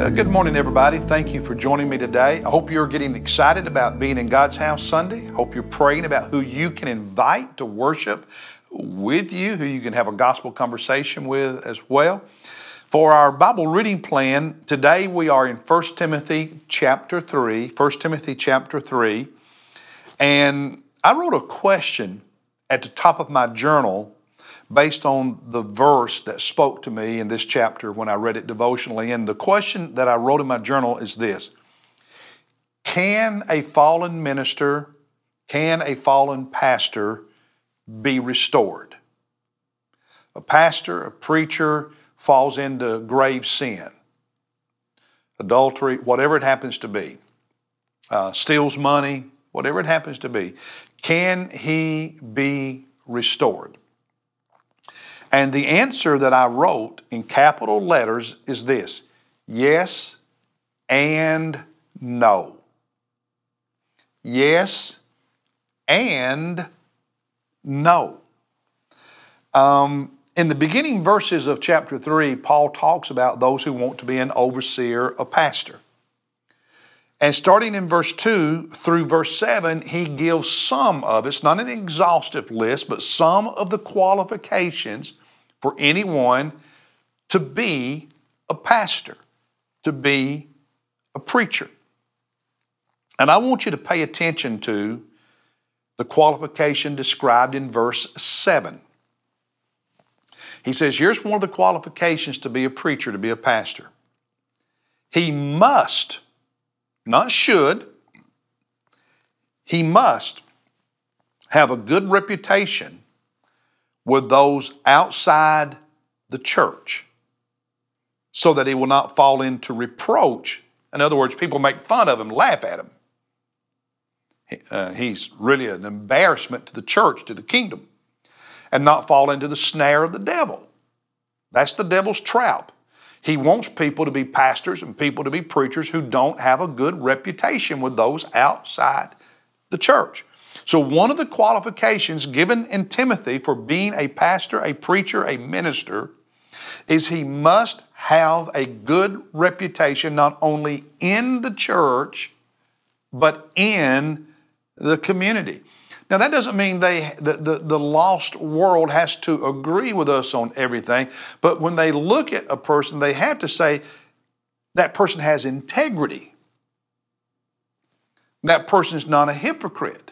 Uh, good morning, everybody. Thank you for joining me today. I hope you're getting excited about being in God's house Sunday. Hope you're praying about who you can invite to worship with you, who you can have a gospel conversation with as well. For our Bible reading plan, today we are in 1 Timothy chapter 3, 1 Timothy chapter 3. And I wrote a question at the top of my journal based on the verse that spoke to me in this chapter when I read it devotionally. And the question that I wrote in my journal is this Can a fallen minister, can a fallen pastor be restored? A pastor, a preacher falls into grave sin, adultery, whatever it happens to be, uh, steals money, whatever it happens to be. Can he be restored? And the answer that I wrote in capital letters is this yes and no. Yes and no. Um, in the beginning verses of chapter 3, Paul talks about those who want to be an overseer, a pastor. And starting in verse 2 through verse 7, he gives some of it's not an exhaustive list, but some of the qualifications for anyone to be a pastor, to be a preacher. And I want you to pay attention to the qualification described in verse 7. He says, Here's one of the qualifications to be a preacher, to be a pastor. He must, not should, he must have a good reputation with those outside the church so that he will not fall into reproach. In other words, people make fun of him, laugh at him. Uh, he's really an embarrassment to the church, to the kingdom, and not fall into the snare of the devil. That's the devil's trap. He wants people to be pastors and people to be preachers who don't have a good reputation with those outside the church. So, one of the qualifications given in Timothy for being a pastor, a preacher, a minister is he must have a good reputation not only in the church, but in the community. Now, that doesn't mean they, the, the, the, lost world has to agree with us on everything, but when they look at a person, they have to say that person has integrity. That person is not a hypocrite.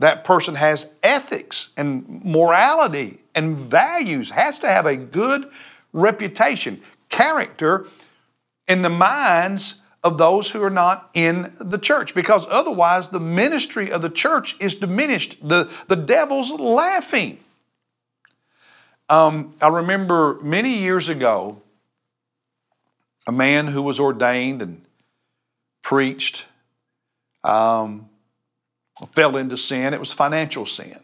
That person has ethics and morality and values, has to have a good reputation, character in the minds of those who are not in the church because otherwise the ministry of the church is diminished. The, the devil's laughing. Um, I remember many years ago a man who was ordained and preached. Um, fell into sin. It was financial sin.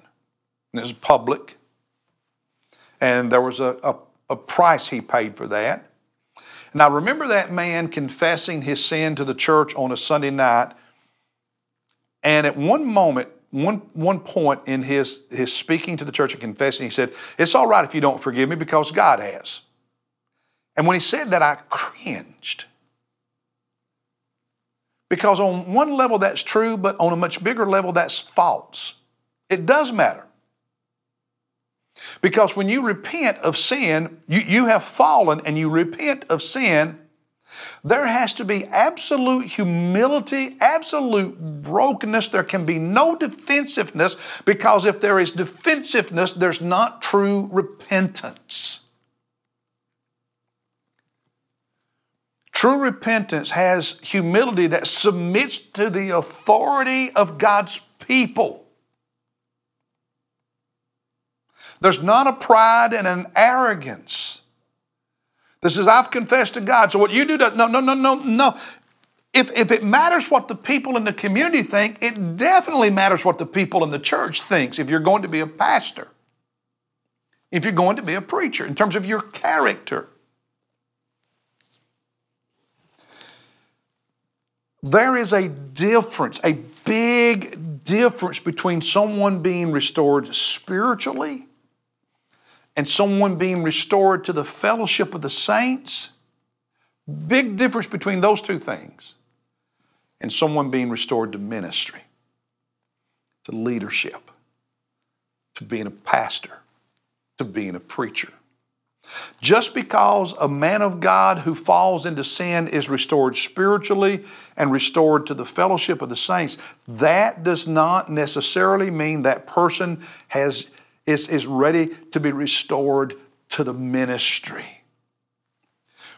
And it was public. And there was a, a, a price he paid for that. I remember that man confessing his sin to the church on a Sunday night. And at one moment, one, one point in his, his speaking to the church and confessing, he said, It's all right if you don't forgive me because God has. And when he said that, I cringed. Because on one level that's true, but on a much bigger level that's false. It does matter. Because when you repent of sin, you, you have fallen and you repent of sin, there has to be absolute humility, absolute brokenness. There can be no defensiveness because if there is defensiveness, there's not true repentance. True repentance has humility that submits to the authority of God's people. There's not a pride and an arrogance. This is, I've confessed to God. So what you do, does, no, no, no, no, no. If, if it matters what the people in the community think, it definitely matters what the people in the church thinks if you're going to be a pastor, if you're going to be a preacher, in terms of your character. There is a difference, a big difference between someone being restored spiritually and someone being restored to the fellowship of the saints Big difference between those two things and someone being restored to ministry, to leadership, to being a pastor, to being a preacher. Just because a man of God who falls into sin is restored spiritually and restored to the fellowship of the saints, that does not necessarily mean that person has, is, is ready to be restored to the ministry.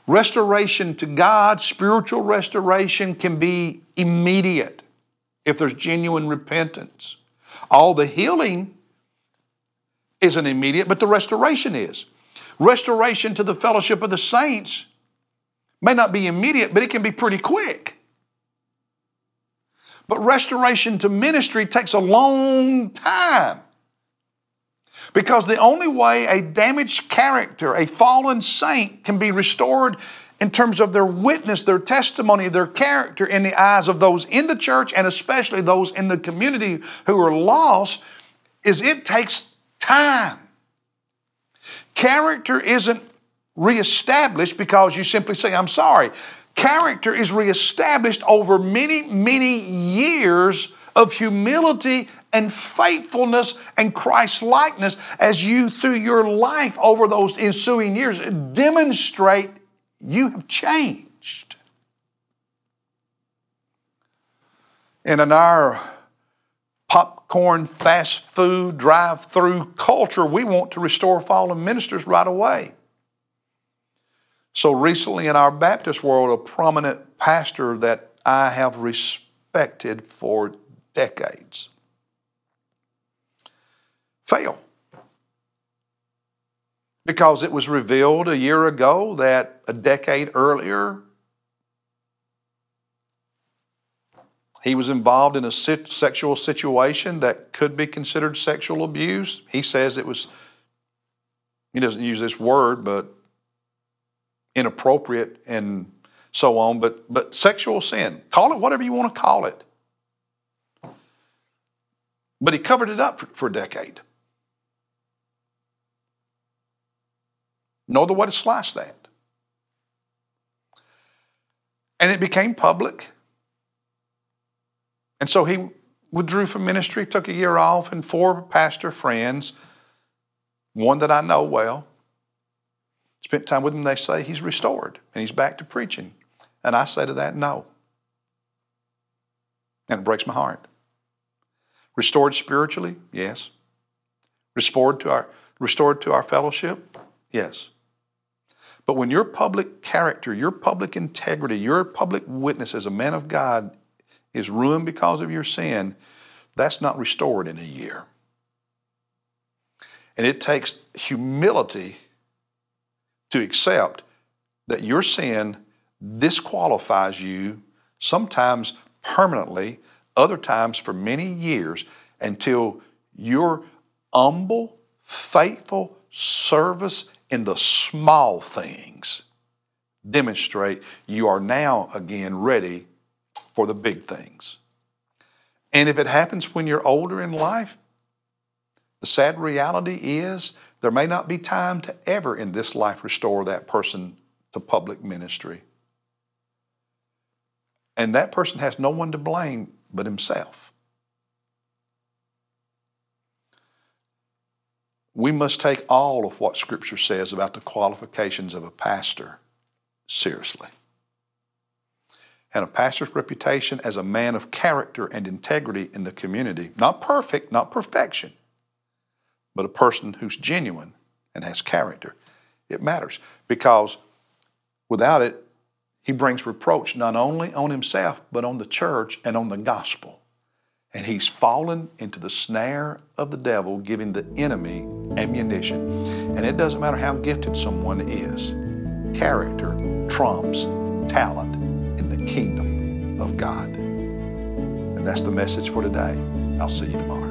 Restoration to God, spiritual restoration, can be immediate if there's genuine repentance. All the healing isn't immediate, but the restoration is. Restoration to the fellowship of the saints may not be immediate, but it can be pretty quick. But restoration to ministry takes a long time. Because the only way a damaged character, a fallen saint, can be restored in terms of their witness, their testimony, their character in the eyes of those in the church and especially those in the community who are lost is it takes time. Character isn't reestablished because you simply say, I'm sorry. Character is reestablished over many, many years of humility and faithfulness and Christ likeness as you, through your life over those ensuing years, demonstrate you have changed. And in our popcorn, fast food, drive through culture, we want to restore fallen ministers right away. So recently in our Baptist world, a prominent pastor that I have respected for decades. Fail. Because it was revealed a year ago that a decade earlier, he was involved in a sexual situation that could be considered sexual abuse. He says it was, he doesn't use this word, but inappropriate and so on, but, but sexual sin. Call it whatever you want to call it. But he covered it up for, for a decade. No the way to slice that. And it became public. And so he withdrew from ministry, took a year off, and four pastor friends, one that I know well, spent time with him. They say he's restored and he's back to preaching. And I say to that, no. And it breaks my heart. Restored spiritually? Yes. Restored to our, restored to our fellowship? Yes. But when your public character, your public integrity, your public witness as a man of God is ruined because of your sin, that's not restored in a year. And it takes humility to accept that your sin disqualifies you sometimes permanently other times for many years until your humble, faithful service in the small things demonstrate you are now again ready for the big things. And if it happens when you're older in life, the sad reality is there may not be time to ever in this life restore that person to public ministry. And that person has no one to blame but himself. We must take all of what Scripture says about the qualifications of a pastor seriously. And a pastor's reputation as a man of character and integrity in the community, not perfect, not perfection, but a person who's genuine and has character, it matters. Because without it, he brings reproach not only on himself, but on the church and on the gospel. And he's fallen into the snare of the devil, giving the enemy ammunition. And it doesn't matter how gifted someone is, character trumps talent in the kingdom of God. And that's the message for today. I'll see you tomorrow.